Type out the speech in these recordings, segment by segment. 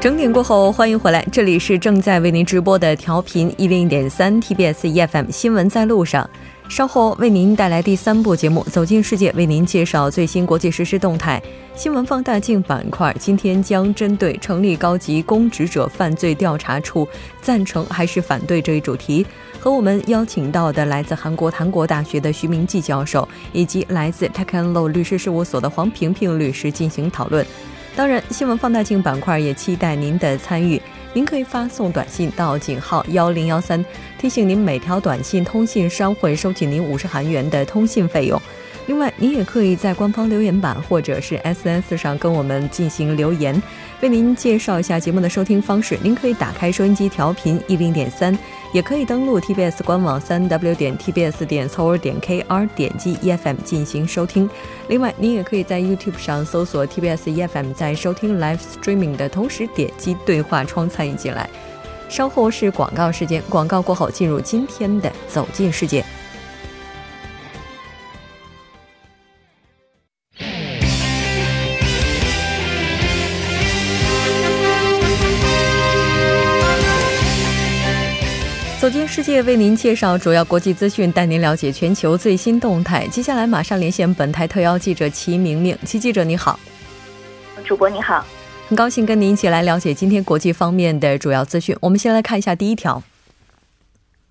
整点过后，欢迎回来，这里是正在为您直播的调频一零点三 TBS EFM 新闻在路上。稍后为您带来第三部节目《走进世界》，为您介绍最新国际实时动态。新闻放大镜板块今天将针对成立高级公职者犯罪调查处，赞成还是反对这一主题，和我们邀请到的来自韩国韩国大学的徐明季教授，以及来自 t e c h n Law 律师事务所的黄平平律师进行讨论。当然，新闻放大镜板块也期待您的参与。您可以发送短信到井号幺零幺三，提醒您每条短信通信商会收取您五十韩元的通信费用。另外，您也可以在官方留言板或者是 S S 上跟我们进行留言。为您介绍一下节目的收听方式，您可以打开收音机调频一零点三，也可以登录 TBS 官网三 W 点 TBS 点 s o 点 KR，点击 EFM 进行收听。另外，您也可以在 YouTube 上搜索 TBS EFM，在收听 Live Streaming 的同时点击对话窗参与进来。稍后是广告时间，广告过后进入今天的走进世界。走进世界，为您介绍主要国际资讯，带您了解全球最新动态。接下来马上连线本台特邀记者齐明明，齐记者你好，主播你好，很高兴跟您一起来了解今天国际方面的主要资讯。我们先来看一下第一条，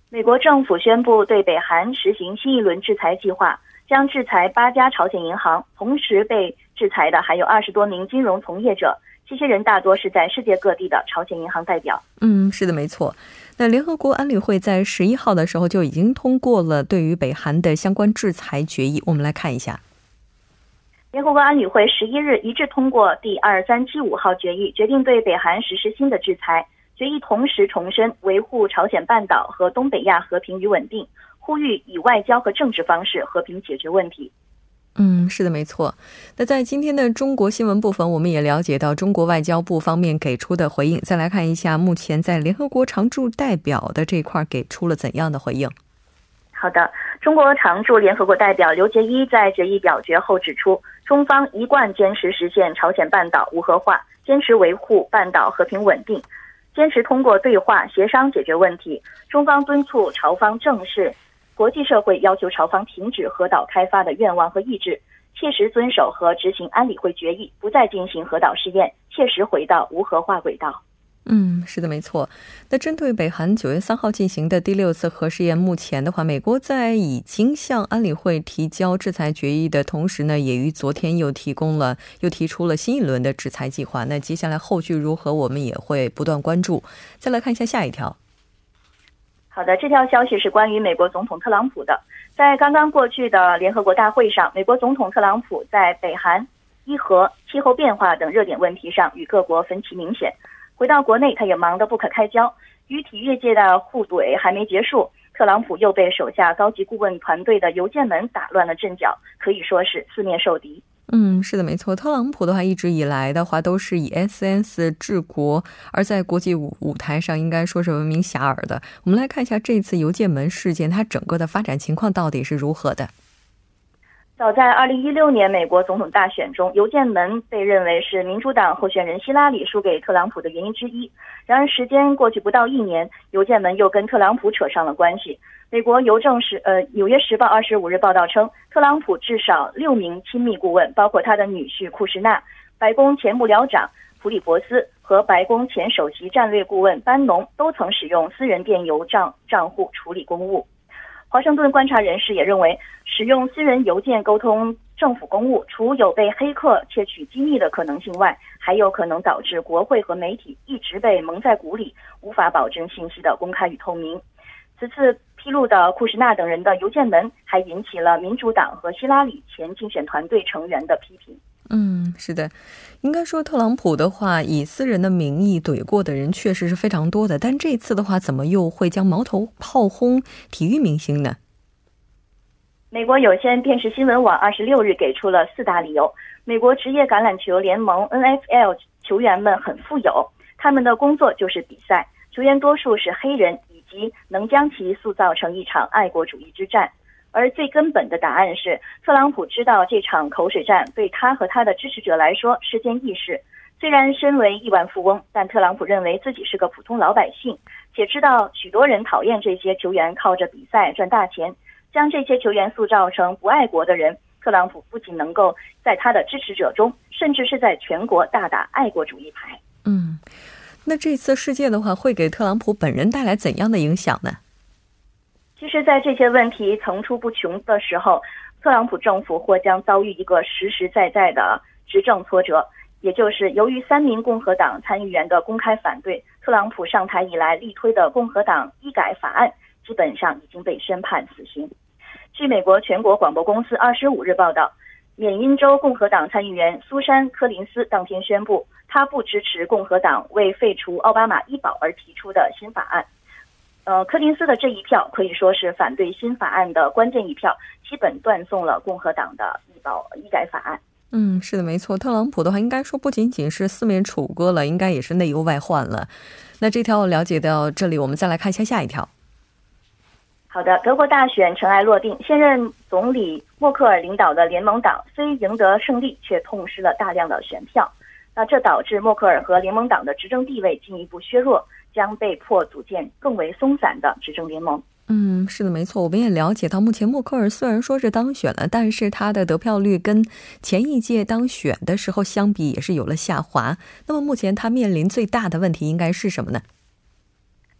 美国政府宣布对北韩实行新一轮制裁计划，将制裁八家朝鲜银行，同时被制裁的还有二十多名金融从业者。这些人大多是在世界各地的朝鲜银行代表。嗯，是的，没错。那联合国安理会在十一号的时候就已经通过了对于北韩的相关制裁决议。我们来看一下，联合国安理会十一日一致通过第二三七五号决议，决定对北韩实施新的制裁。决议同时重申维护朝鲜半岛和东北亚和平与稳定，呼吁以外交和政治方式和平解决问题。嗯，是的，没错。那在今天的中国新闻部分，我们也了解到中国外交部方面给出的回应。再来看一下，目前在联合国常驻代表的这块给出了怎样的回应？好的，中国常驻联合国代表刘杰一在决议表决后指出，中方一贯坚持实现朝鲜半岛无核化，坚持维护半岛和平稳定，坚持通过对话协商解决问题。中方敦促朝方正视。国际社会要求朝方停止核岛开发的愿望和意志，切实遵守和执行安理会决议，不再进行核岛试验，切实回到无核化轨道。嗯，是的，没错。那针对北韩九月三号进行的第六次核试验，目前的话，美国在已经向安理会提交制裁决议的同时呢，也于昨天又提供了又提出了新一轮的制裁计划。那接下来后续如何，我们也会不断关注。再来看一下下一条。好的，这条消息是关于美国总统特朗普的。在刚刚过去的联合国大会上，美国总统特朗普在北韩、伊核、气候变化等热点问题上与各国分歧明显。回到国内，他也忙得不可开交。与体育界的互怼还没结束，特朗普又被手下高级顾问团队的邮件门打乱了阵脚，可以说是四面受敌。嗯，是的，没错。特朗普的话，一直以来的话都是以 SNS 治国，而在国际舞舞台上应该说是闻名遐迩的。我们来看一下这次邮件门事件，它整个的发展情况到底是如何的。早在2016年美国总统大选中，邮件门被认为是民主党候选人希拉里输给特朗普的原因之一。然而，时间过去不到一年，邮件门又跟特朗普扯上了关系。美国邮政时呃，《纽约时报》二十五日报道称，特朗普至少六名亲密顾问，包括他的女婿库什纳、白宫前幕僚长普里伯斯和白宫前首席战略顾问班农，都曾使用私人电邮账账户处理公务。华盛顿观察人士也认为，使用私人邮件沟通政府公务，除有被黑客窃取机密的可能性外，还有可能导致国会和媒体一直被蒙在鼓里，无法保证信息的公开与透明。此次。披露的库什纳等人的邮件门，还引起了民主党和希拉里前竞选团队成员的批评。嗯，是的，应该说特朗普的话，以私人的名义怼过的人确实是非常多的，但这次的话，怎么又会将矛头炮轰体育明星呢？美国有线电视新闻网二十六日给出了四大理由：美国职业橄榄球联盟 NFL 球员们很富有，他们的工作就是比赛，球员多数是黑人。以及能将其塑造成一场爱国主义之战，而最根本的答案是，特朗普知道这场口水战对他和他的支持者来说是件易事。虽然身为亿万富翁，但特朗普认为自己是个普通老百姓，且知道许多人讨厌这些球员靠着比赛赚大钱，将这些球员塑造成不爱国的人。特朗普不仅能够在他的支持者中，甚至是在全国大打爱国主义牌。嗯，那这次事件的话，会给特朗普本人带来怎样的影响呢？其实，在这些问题层出不穷的时候，特朗普政府或将遭遇一个实实在在的执政挫折，也就是由于三名共和党参议员的公开反对，特朗普上台以来力推的共和党医改法案，基本上已经被宣判死刑。据美国全国广播公司二十五日报道，缅因州共和党参议员苏珊·柯林斯当天宣布，他不支持共和党为废除奥巴马医保而提出的新法案。呃，柯林斯的这一票可以说是反对新法案的关键一票，基本断送了共和党的医保医改法案。嗯，是的，没错。特朗普的话，应该说不仅仅是四面楚歌了，应该也是内忧外患了。那这条了解到这里，我们再来看一下下一条。好的，德国大选尘埃落定，现任总理默克尔领导的联盟党虽赢得胜利，却痛失了大量的选票。那这导致默克尔和联盟党的执政地位进一步削弱，将被迫组建更为松散的执政联盟。嗯，是的，没错。我们也了解到，目前默克尔虽然说是当选了，但是他的得票率跟前一届当选的时候相比也是有了下滑。那么目前他面临最大的问题应该是什么呢？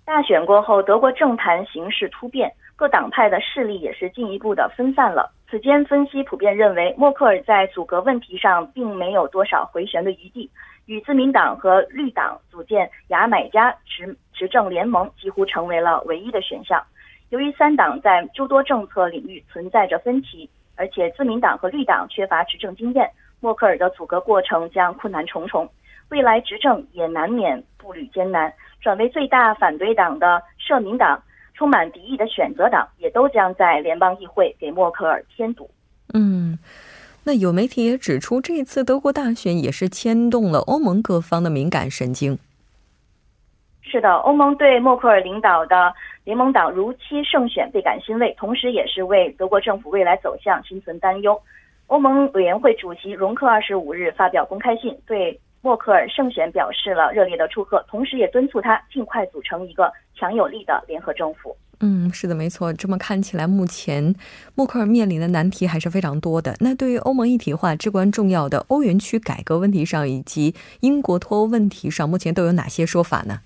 大选过后，德国政坛形势突变，各党派的势力也是进一步的分散了。此间分析普遍认为，默克尔在阻隔问题上并没有多少回旋的余地，与自民党和绿党组建牙买加执执政联盟几乎成为了唯一的选项。由于三党在诸多政策领域存在着分歧，而且自民党和绿党缺乏执政经验，默克尔的阻隔过程将困难重重，未来执政也难免步履艰难。转为最大反对党的社民党，充满敌意的选择党，也都将在联邦议会给默克尔添堵。嗯，那有媒体也指出，这次德国大选也是牵动了欧盟各方的敏感神经。是的，欧盟对默克尔领导的联盟党如期胜选倍感欣慰，同时也是为德国政府未来走向心存担忧。欧盟委员会主席容克二十五日发表公开信，对。默克尔胜选表示了热烈的祝贺，同时也敦促他尽快组成一个强有力的联合政府。嗯，是的，没错。这么看起来，目前默克尔面临的难题还是非常多的。那对于欧盟一体化至关重要的欧元区改革问题上，以及英国脱欧问题上，目前都有哪些说法呢？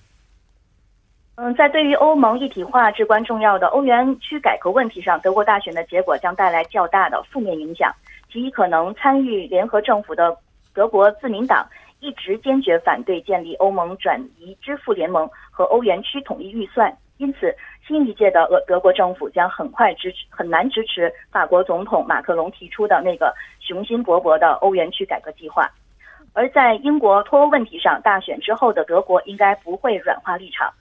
嗯，在对于欧盟一体化至关重要的欧元区改革问题上，德国大选的结果将带来较大的负面影响。其一，可能参与联合政府的德国自民党。一直坚决反对建立欧盟转移支付联盟和欧元区统一预算，因此新一届的俄德国政府将很快支持很难支持法国总统马克龙提出的那个雄心勃勃的欧元区改革计划。而在英国脱欧问题上，大选之后的德国应该不会软化立场。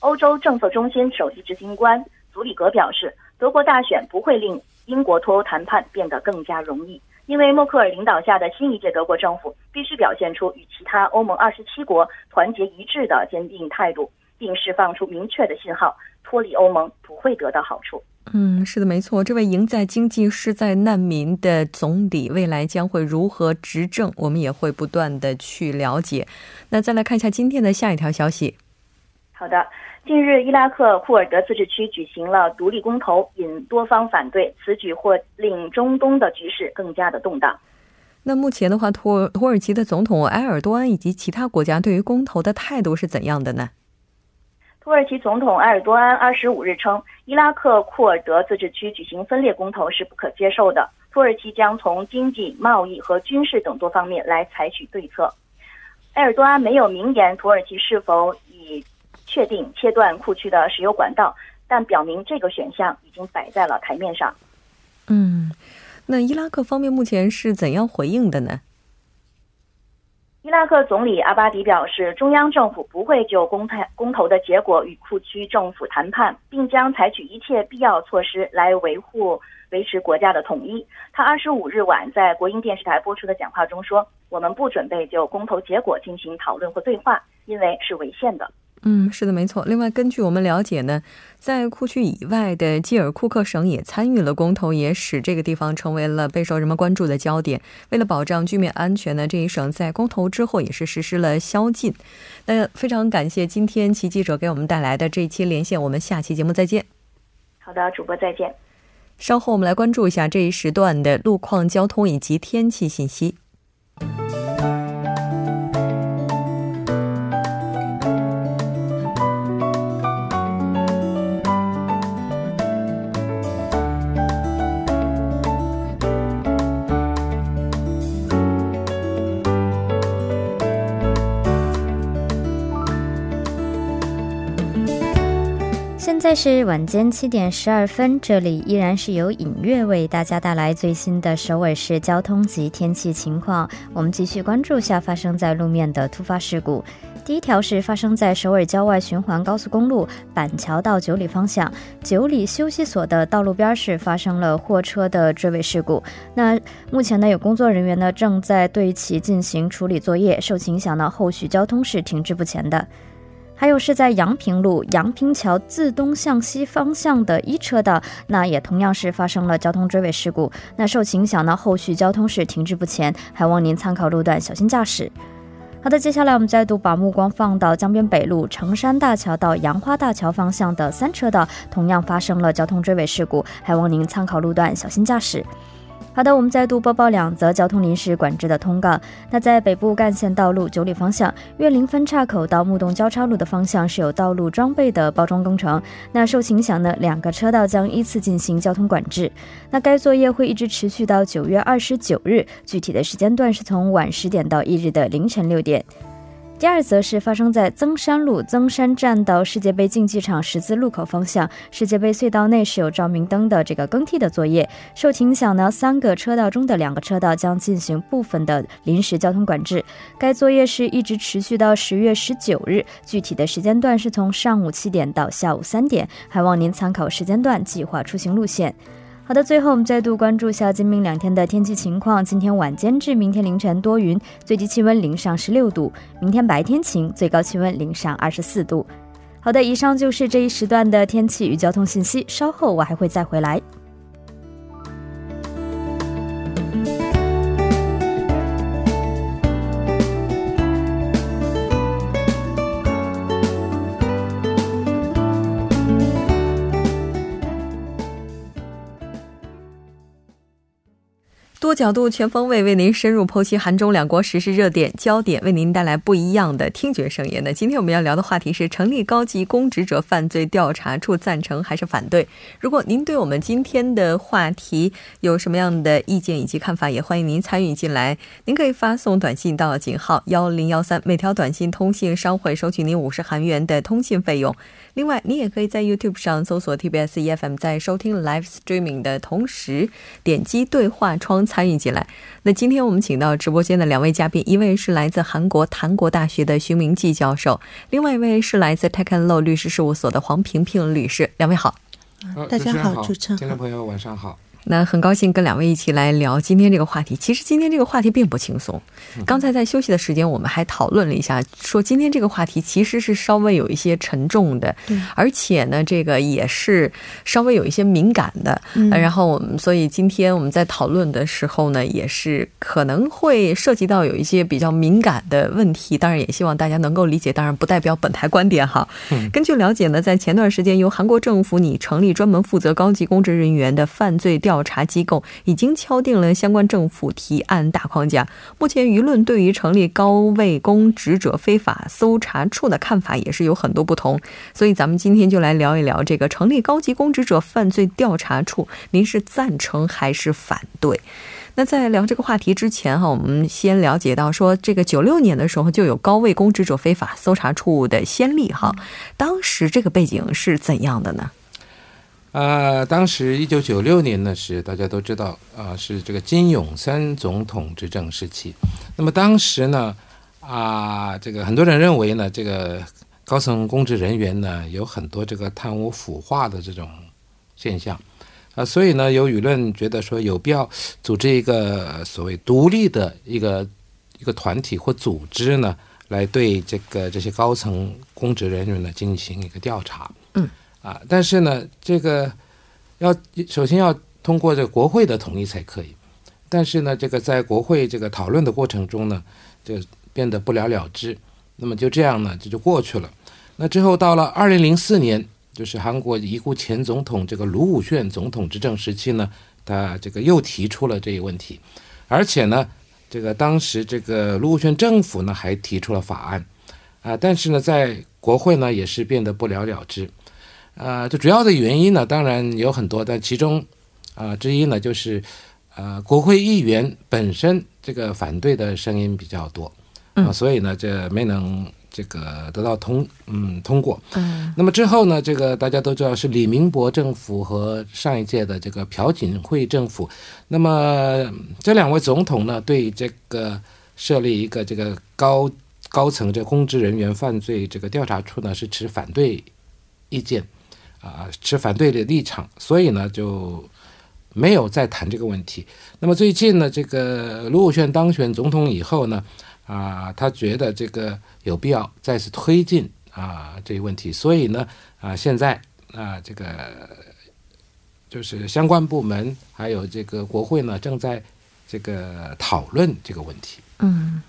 欧洲政策中心首席执行官祖里格表示，德国大选不会令英国脱欧谈判变得更加容易。因为默克尔领导下的新一届德国政府必须表现出与其他欧盟二十七国团结一致的坚定态度，并释放出明确的信号：脱离欧盟不会得到好处。嗯，是的，没错。这位赢在经济、失在难民的总理，未来将会如何执政？我们也会不断的去了解。那再来看一下今天的下一条消息。好的。近日，伊拉克库尔德自治区举行了独立公投，引多方反对。此举或令中东的局势更加的动荡。那目前的话，土土耳其的总统埃尔多安以及其他国家对于公投的态度是怎样的呢？土耳其总统埃尔多安二十五日称，伊拉克库尔德自治区举行分裂公投是不可接受的。土耳其将从经济、贸易和军事等多方面来采取对策。埃尔多安没有明言土耳其是否已。确定切断库区的石油管道，但表明这个选项已经摆在了台面上。嗯，那伊拉克方面目前是怎样回应的呢？伊拉克总理阿巴迪表示，中央政府不会就公投公投的结果与库区政府谈判，并将采取一切必要措施来维护维持国家的统一。他二十五日晚在国营电视台播出的讲话中说：“我们不准备就公投结果进行讨论或对话，因为是违宪的。”嗯，是的，没错。另外，根据我们了解呢，在库区以外的基尔库克省也参与了公投，也使这个地方成为了备受人们关注的焦点。为了保障居民安全呢，这一省在公投之后也是实施了宵禁。那非常感谢今天齐记者给我们带来的这一期连线，我们下期节目再见。好的，主播再见。稍后我们来关注一下这一时段的路况、交通以及天气信息。现在是晚间七点十二分，这里依然是由影月为大家带来最新的首尔市交通及天气情况。我们继续关注下发生在路面的突发事故。第一条是发生在首尔郊外循环高速公路板桥到九里方向九里休息所的道路边是发生了货车的追尾事故。那目前呢，有工作人员呢正在对其进行处理作业，受其影响呢，后续交通是停滞不前的。还有是在阳平路阳平桥自东向西方向的一车道，那也同样是发生了交通追尾事故。那受影响呢，后续交通是停滞不前，还望您参考路段小心驾驶。好的，接下来我们再度把目光放到江边北路成山大桥到杨花大桥方向的三车道，同样发生了交通追尾事故，还望您参考路段小心驾驶。好的，我们再度播报两则交通临时管制的通告。那在北部干线道路九里方向岳林分岔口到木洞交叉路的方向是有道路装备的包装工程，那受影响呢，两个车道将依次进行交通管制。那该作业会一直持续到九月二十九日，具体的时间段是从晚十点到翌日的凌晨六点。第二则是发生在增山路增山站到世界杯竞技场十字路口方向，世界杯隧道内是有照明灯的这个更替的作业，受影响呢，三个车道中的两个车道将进行部分的临时交通管制。该作业是一直持续到十月十九日，具体的时间段是从上午七点到下午三点，还望您参考时间段计划出行路线。好的，最后我们再度关注下今明两天的天气情况。今天晚间至明天凌晨多云，最低气温零上十六度；明天白天晴，最高气温零上二十四度。好的，以上就是这一时段的天气与交通信息。稍后我还会再回来。多角度、全方位为您深入剖析韩中两国时事热点焦点，为您带来不一样的听觉盛宴。那今天我们要聊的话题是成立高级公职者犯罪调查处，赞成还是反对？如果您对我们今天的话题有什么样的意见以及看法，也欢迎您参与进来。您可以发送短信到井号幺零幺三，每条短信通信商会收取您五十韩元的通信费用。另外，你也可以在 YouTube 上搜索 TBS EFM，在收听 Live Streaming 的同时点击对话窗参与进来。那今天我们请到直播间的两位嘉宾，一位是来自韩国檀国大学的徐明季教授，另外一位是来自 Tech and Law 律师事务所的黄平平律师。两位好，大家好，主持人听众朋友晚上好。那很高兴跟两位一起来聊今天这个话题。其实今天这个话题并不轻松。刚才在休息的时间，我们还讨论了一下，说今天这个话题其实是稍微有一些沉重的，而且呢，这个也是稍微有一些敏感的。然后我们，所以今天我们在讨论的时候呢，也是可能会涉及到有一些比较敏感的问题。当然，也希望大家能够理解。当然，不代表本台观点哈。根据了解呢，在前段时间，由韩国政府拟成立专门负责高级公职人员的犯罪调。调查机构已经敲定了相关政府提案大框架。目前舆论对于成立高位公职者非法搜查处的看法也是有很多不同。所以咱们今天就来聊一聊这个成立高级公职者犯罪调查处，您是赞成还是反对？那在聊这个话题之前哈，我们先了解到说，这个九六年的时候就有高位公职者非法搜查处的先例哈。当时这个背景是怎样的呢？啊，当时一九九六年呢，是大家都知道啊，是这个金永三总统执政时期。那么当时呢，啊，这个很多人认为呢，这个高层公职人员呢，有很多这个贪污腐化的这种现象啊，所以呢，有舆论觉得说有必要组织一个所谓独立的一个一个团体或组织呢，来对这个这些高层公职人员呢进行一个调查。啊，但是呢，这个要首先要通过这国会的同意才可以。但是呢，这个在国会这个讨论的过程中呢，就变得不了了之。那么就这样呢，这就过去了。那之后到了二零零四年，就是韩国已故前总统这个卢武铉总统执政时期呢，他这个又提出了这一问题，而且呢，这个当时这个卢武铉政府呢还提出了法案，啊，但是呢，在国会呢也是变得不了了之。啊，这主要的原因呢，当然有很多，但其中啊之一呢就是。呃，国会议员本身这个反对的声音比较多，啊，所以呢，这没能这个得到通，嗯，通过。嗯，那么之后呢，这个大家都知道是李明博政府和上一届的这个朴槿惠政府，那么这两位总统呢，对这个设立一个这个高高层这公职人员犯罪这个调查处呢，是持反对意见，啊，持反对的立场，所以呢，就。没有再谈这个问题。那么最近呢，这个卢武铉当选总统以后呢，啊，他觉得这个有必要再次推进啊这个问题，所以呢，啊，现在啊，这个就是相关部门还有这个国会呢，正在这个讨论这个问题。嗯。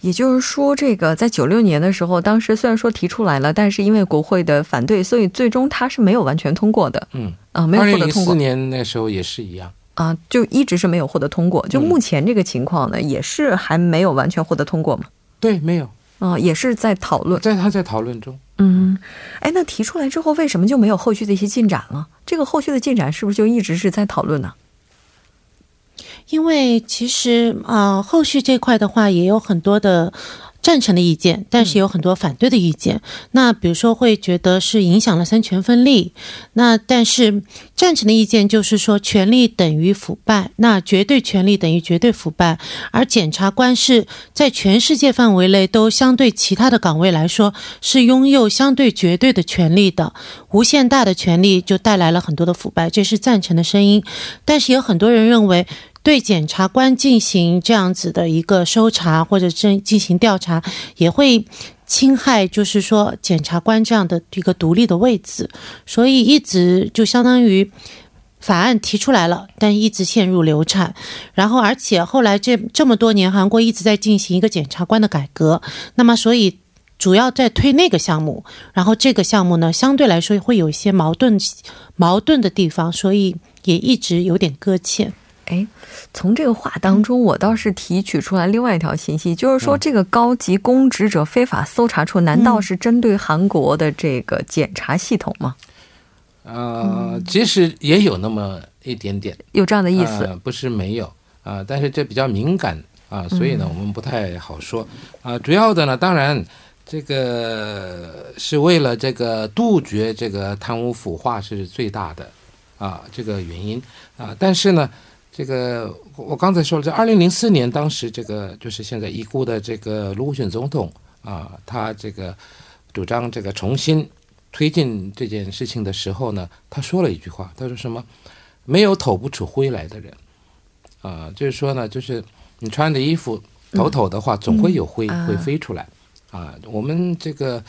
也就是说，这个在九六年的时候，当时虽然说提出来了，但是因为国会的反对，所以最终它是没有完全通过的。嗯啊，没有获得通过。四年那时候也是一样啊，就一直是没有获得通过。就目前这个情况呢，也是还没有完全获得通过嘛？对，没有啊，也是在讨论，在他在讨论中。嗯，哎，那提出来之后，为什么就没有后续的一些进展了？这个后续的进展是不是就一直是在讨论呢？因为其实啊，后续这块的话，也有很多的。赞成的意见，但是有很多反对的意见。那比如说会觉得是影响了三权分立。那但是赞成的意见就是说，权力等于腐败，那绝对权力等于绝对腐败。而检察官是在全世界范围内都相对其他的岗位来说是拥有相对绝对的权利的，无限大的权力就带来了很多的腐败，这是赞成的声音。但是有很多人认为。对检察官进行这样子的一个搜查或者进进行调查，也会侵害，就是说检察官这样的一个独立的位置，所以一直就相当于法案提出来了，但一直陷入流产。然后，而且后来这这么多年，韩国一直在进行一个检察官的改革，那么所以主要在推那个项目，然后这个项目呢，相对来说会有一些矛盾矛盾的地方，所以也一直有点搁浅。哎，从这个话当中，我倒是提取出来另外一条信息，就是说，这个高级公职者非法搜查处，难道是针对韩国的这个检察系统吗？呃，其实也有那么一点点，有这样的意思，不是没有啊，但是这比较敏感啊，所以呢，我们不太好说啊。主要的呢，当然这个是为了这个杜绝这个贪污腐化是最大的啊，这个原因啊，但是呢。这个我刚才说了，在二零零四年，当时这个就是现在已故的这个卢武铉总统啊，他这个主张这个重新推进这件事情的时候呢，他说了一句话，他说什么？没有抖不出灰来的人啊，就是说呢，就是你穿的衣服抖抖的话，总会有灰会飞出来啊。我们这个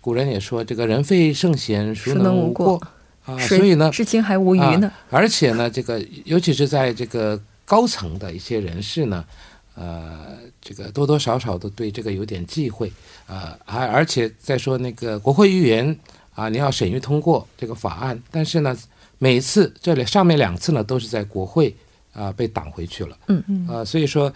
古人也说，这个人非圣贤，孰能无过？啊，所以呢，至今还无虞呢。而且呢，这个尤其是在这个高层的一些人士呢，呃，这个多多少少都对这个有点忌讳啊。还而且再说那个国会议员啊，你要审议通过这个法案，但是呢，每次这里上面两次呢都是在国会啊被挡回去了。嗯嗯。啊，所以说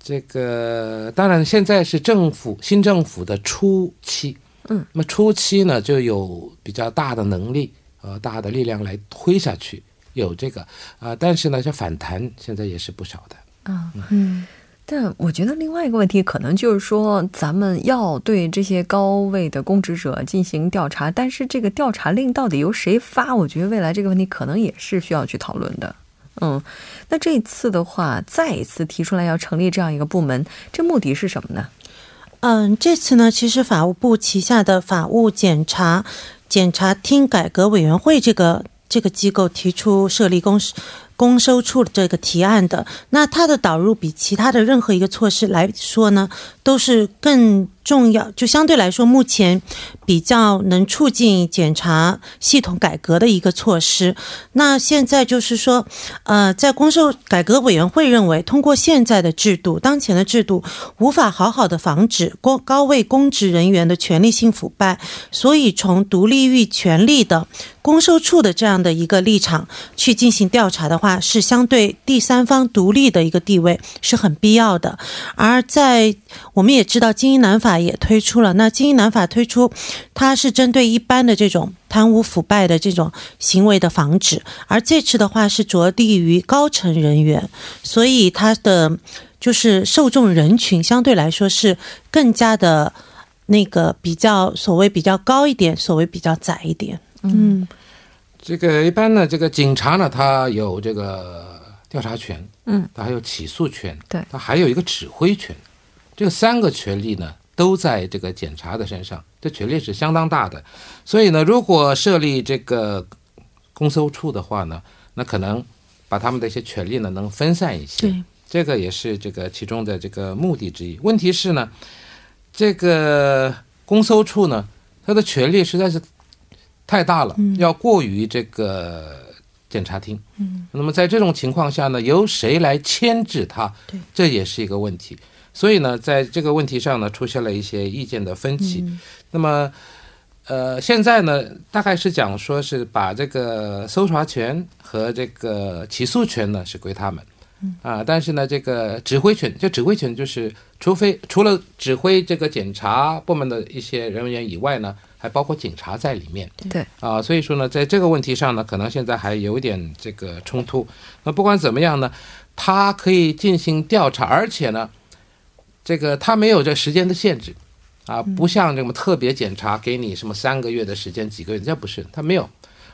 这个当然现在是政府新政府的初期，嗯，那么初期呢就有比较大的能力。呃，大的力量来推下去，有这个啊，但是呢，这反弹现在也是不少的啊。嗯，但我觉得另外一个问题，可能就是说，咱们要对这些高位的公职者进行调查，但是这个调查令到底由谁发？我觉得未来这个问题可能也是需要去讨论的。嗯，那这次的话，再一次提出来要成立这样一个部门，这目的是什么呢？嗯，这次呢，其实法务部旗下的法务检查。检察厅改革委员会这个这个机构提出设立公公收处这个提案的，那它的导入比其他的任何一个措施来说呢，都是更重要，就相对来说，目前比较能促进检察系统改革的一个措施。那现在就是说，呃，在公收改革委员会认为，通过现在的制度，当前的制度无法好好的防止高高位公职人员的权力性腐败，所以从独立于权力的公收处的这样的一个立场去进行调查的话，是相对第三方独立的一个地位是很必要的。而在我们也知道，精英南法也推出了。那精英南法推出，它是针对一般的这种贪污腐败的这种行为的防止，而这次的话是着力于高层人员，所以它的就是受众人群相对来说是更加的那个比较所谓比较高一点，所谓比较窄一点。嗯，这个一般呢，这个警察呢，他有这个调查权，嗯，他还有起诉权，对他还有一个指挥权。这三个权利呢，都在这个检察的身上，这权力是相当大的。所以呢，如果设立这个公搜处的话呢，那可能把他们的一些权利呢能分散一些。对，这个也是这个其中的这个目的之一。问题是呢，这个公搜处呢，它的权力实在是太大了，要过于这个检察厅。嗯，那么在这种情况下呢，由谁来牵制它？对，这也是一个问题。所以呢，在这个问题上呢，出现了一些意见的分歧。那么，呃，现在呢，大概是讲说是把这个搜查权和这个起诉权呢是归他们，啊，但是呢，这个指挥权，这指挥权就是，除非除了指挥这个检察部门的一些人员以外呢，还包括警察在里面。对啊，所以说呢，在这个问题上呢，可能现在还有一点这个冲突。那不管怎么样呢，他可以进行调查，而且呢。这个他没有这时间的限制，啊，不像这么特别检查给你什么三个月的时间、几个月，这不是他没有。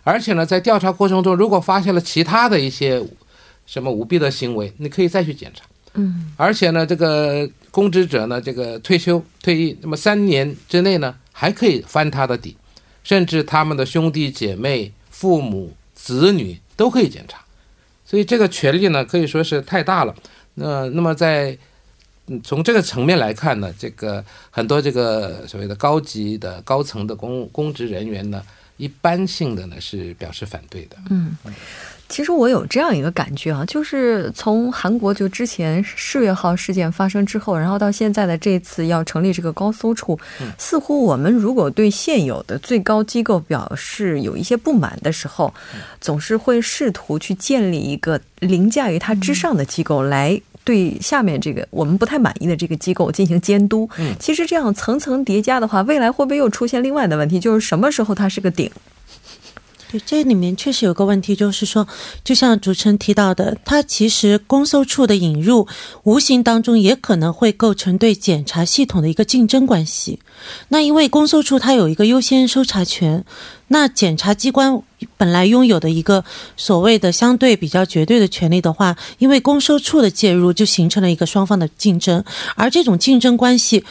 而且呢，在调查过程中，如果发现了其他的一些什么舞弊的行为，你可以再去检查。嗯，而且呢，这个公职者呢，这个退休退役，那么三年之内呢，还可以翻他的底，甚至他们的兄弟姐妹、父母、子女都可以检查。所以这个权利呢，可以说是太大了。那那么在嗯，从这个层面来看呢，这个很多这个所谓的高级的高层的公公职人员呢，一般性的呢是表示反对的。嗯，其实我有这样一个感觉啊，就是从韩国就之前世越号事件发生之后，然后到现在的这次要成立这个高搜处，似乎我们如果对现有的最高机构表示有一些不满的时候，总是会试图去建立一个凌驾于它之上的机构来。对下面这个我们不太满意的这个机构进行监督，嗯，其实这样层层叠加的话，未来会不会又出现另外的问题？就是什么时候它是个顶？对，这里面确实有个问题，就是说，就像主持人提到的，它其实公搜处的引入，无形当中也可能会构成对检察系统的一个竞争关系。那因为公搜处它有一个优先搜查权，那检察机关本来拥有的一个所谓的相对比较绝对的权利的话，因为公搜处的介入，就形成了一个双方的竞争，而这种竞争关系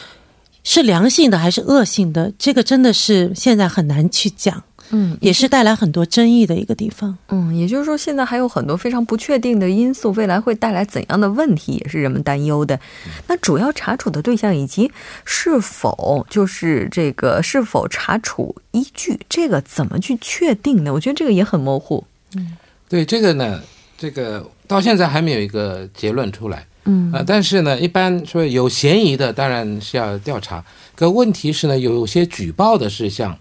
是良性的还是恶性的，这个真的是现在很难去讲。嗯，也是带来很多争议的一个地方。嗯，也就是说，现在还有很多非常不确定的因素，未来会带来怎样的问题，也是人们担忧的。那主要查处的对象以及是否就是这个是否查处依据，这个怎么去确定呢？我觉得这个也很模糊。嗯，对这个呢，这个到现在还没有一个结论出来。嗯啊，但是呢，一般说有嫌疑的，当然是要调查。可问题是呢，有些举报的事项。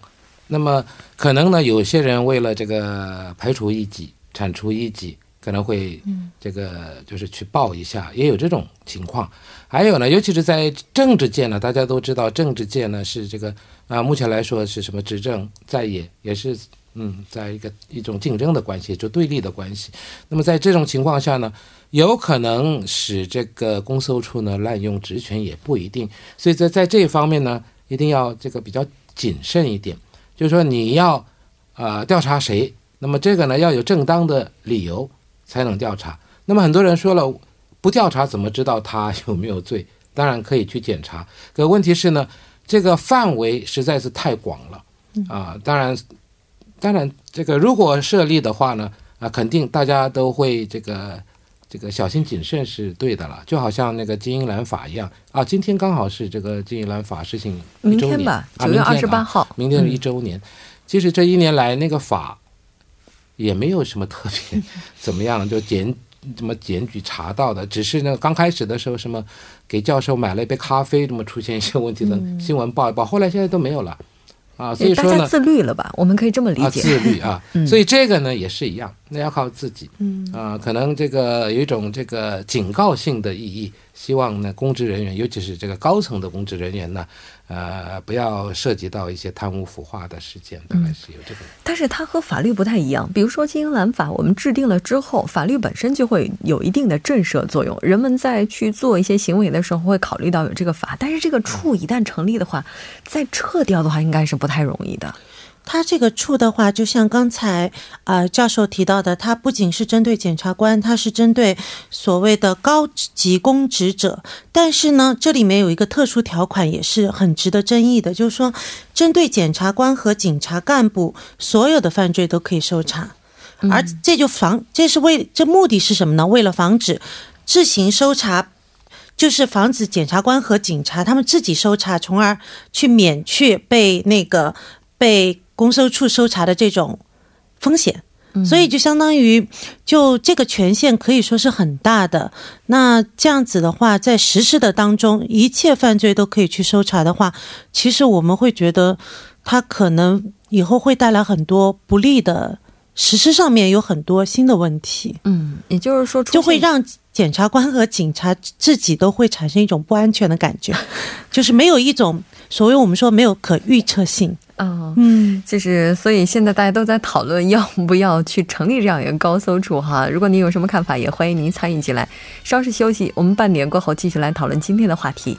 那么可能呢，有些人为了这个排除异己、铲除异己，可能会这个就是去报一下，也有这种情况。还有呢，尤其是在政治界呢，大家都知道，政治界呢是这个啊，目前来说是什么执政在野，也是嗯，在一个一种竞争的关系，就对立的关系。那么在这种情况下呢，有可能使这个公搜处呢滥用职权，也不一定。所以在在这方面呢，一定要这个比较谨慎一点。就是说你要，呃，调查谁？那么这个呢要有正当的理由才能调查。那么很多人说了，不调查怎么知道他有没有罪？当然可以去检查，可问题是呢，这个范围实在是太广了啊。当然，当然这个如果设立的话呢，啊，肯定大家都会这个这个小心谨慎是对的了，就好像那个金英兰法一样啊。今天刚好是这个金英兰法实行一周年明天吧，九月二十八号，明天是一周年。其实这一年来，那个法也没有什么特别怎么样，就检 怎么检举查到的，只是那刚开始的时候，什么给教授买了一杯咖啡，这么出现一些问题的新闻报一报，后来现在都没有了。啊，所以说呢，自律了吧？我们可以这么理解。啊、自律啊，所以这个呢也是一样，那要靠自己。嗯啊，可能这个有一种这个警告性的意义，希望呢公职人员，尤其是这个高层的公职人员呢，呃，不要涉及到一些贪污腐化的事件，大概是有这个。但是它和法律不太一样，比如说金英兰法，我们制定了之后，法律本身就会有一定的震慑作用，人们在去做一些行为的时候会考虑到有这个法，但是这个处一旦成立的话，再撤掉的话应该是不太容易的。他这个处的话，就像刚才啊、呃、教授提到的，它不仅是针对检察官，它是针对所谓的高级公职者。但是呢，这里面有一个特殊条款，也是很值得争议的，就是说，针对检察官和警察干部，所有的犯罪都可以搜查，而这就防，这是为这目的是什么呢？为了防止自行搜查。就是防止检察官和警察他们自己搜查，从而去免去被那个被公收处搜查的这种风险，所以就相当于就这个权限可以说是很大的。那这样子的话，在实施的当中，一切犯罪都可以去搜查的话，其实我们会觉得它可能以后会带来很多不利的实施上面有很多新的问题。嗯，也就是说，就会让检察官和警察自己都会产生一种不安全的感觉，就是没有一种所以我们说没有可预测性。啊，嗯，就是所以现在大家都在讨论要不要去成立这样一个高搜处哈。如果您有什么看法，也欢迎您参与进来。稍事休息，我们半点过后继续来讨论今天的话题。